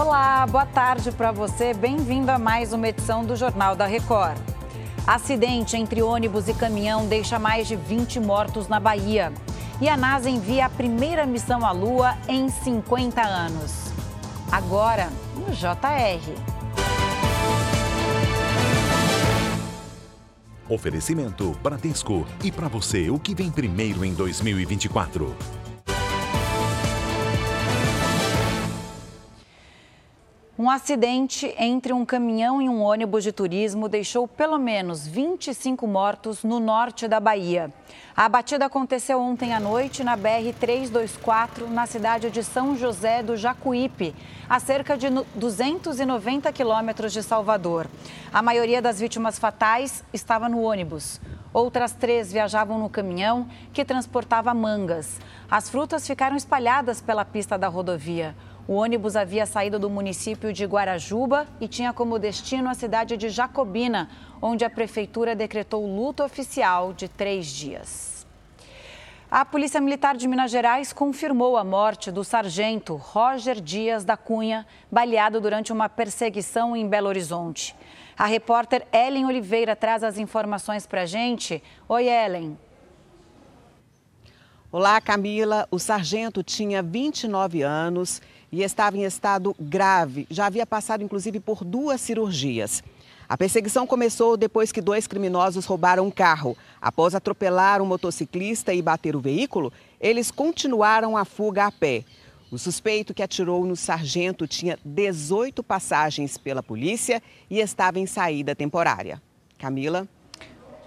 Olá, boa tarde para você. Bem-vindo a mais uma edição do Jornal da Record. Acidente entre ônibus e caminhão deixa mais de 20 mortos na Bahia. E a NASA envia a primeira missão à Lua em 50 anos. Agora, no JR. Oferecimento Bradesco. E para você, o que vem primeiro em 2024? Um acidente entre um caminhão e um ônibus de turismo deixou pelo menos 25 mortos no norte da Bahia. A batida aconteceu ontem à noite na BR-324, na cidade de São José do Jacuípe, a cerca de 290 quilômetros de Salvador. A maioria das vítimas fatais estava no ônibus. Outras três viajavam no caminhão que transportava mangas. As frutas ficaram espalhadas pela pista da rodovia. O ônibus havia saído do município de Guarajuba e tinha como destino a cidade de Jacobina, onde a prefeitura decretou luto oficial de três dias. A Polícia Militar de Minas Gerais confirmou a morte do sargento Roger Dias da Cunha, baleado durante uma perseguição em Belo Horizonte. A repórter Ellen Oliveira traz as informações para a gente. Oi, Ellen. Olá, Camila. O sargento tinha 29 anos e estava em estado grave. Já havia passado, inclusive, por duas cirurgias. A perseguição começou depois que dois criminosos roubaram um carro. Após atropelar um motociclista e bater o veículo, eles continuaram a fuga a pé. O suspeito que atirou no sargento tinha 18 passagens pela polícia e estava em saída temporária. Camila.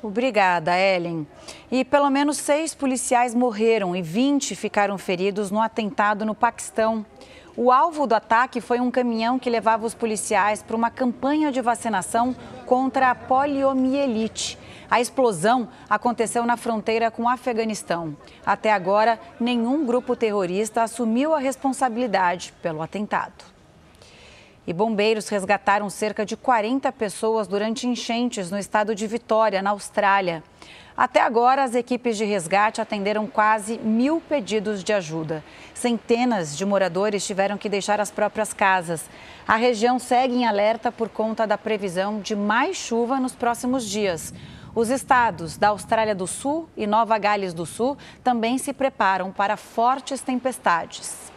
Obrigada, Ellen. E pelo menos seis policiais morreram e 20 ficaram feridos no atentado no Paquistão. O alvo do ataque foi um caminhão que levava os policiais para uma campanha de vacinação contra a poliomielite. A explosão aconteceu na fronteira com o Afeganistão. Até agora, nenhum grupo terrorista assumiu a responsabilidade pelo atentado. E bombeiros resgataram cerca de 40 pessoas durante enchentes no estado de Vitória, na Austrália. Até agora, as equipes de resgate atenderam quase mil pedidos de ajuda. Centenas de moradores tiveram que deixar as próprias casas. A região segue em alerta por conta da previsão de mais chuva nos próximos dias. Os estados da Austrália do Sul e Nova Gales do Sul também se preparam para fortes tempestades.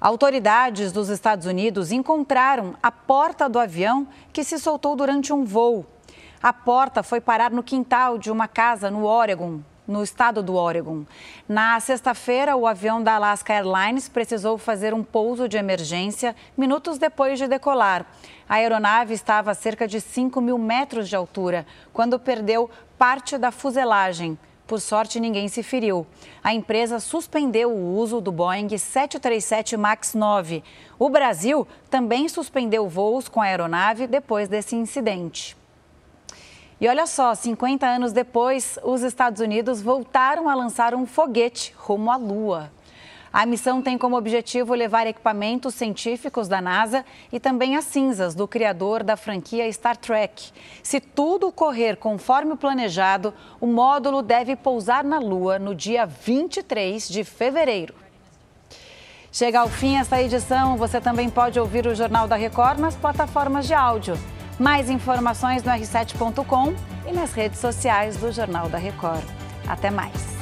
Autoridades dos Estados Unidos encontraram a porta do avião que se soltou durante um voo. A porta foi parar no quintal de uma casa no Oregon, no estado do Oregon. Na sexta-feira, o avião da Alaska Airlines precisou fazer um pouso de emergência minutos depois de decolar. A aeronave estava a cerca de 5 mil metros de altura quando perdeu parte da fuselagem. Por sorte, ninguém se feriu. A empresa suspendeu o uso do Boeing 737 MAX 9. O Brasil também suspendeu voos com a aeronave depois desse incidente. E olha só, 50 anos depois, os Estados Unidos voltaram a lançar um foguete rumo à Lua. A missão tem como objetivo levar equipamentos científicos da NASA e também as cinzas do criador da franquia Star Trek. Se tudo correr conforme o planejado, o módulo deve pousar na Lua no dia 23 de fevereiro. Chega ao fim esta edição. Você também pode ouvir o Jornal da Record nas plataformas de áudio. Mais informações no r7.com e nas redes sociais do Jornal da Record. Até mais.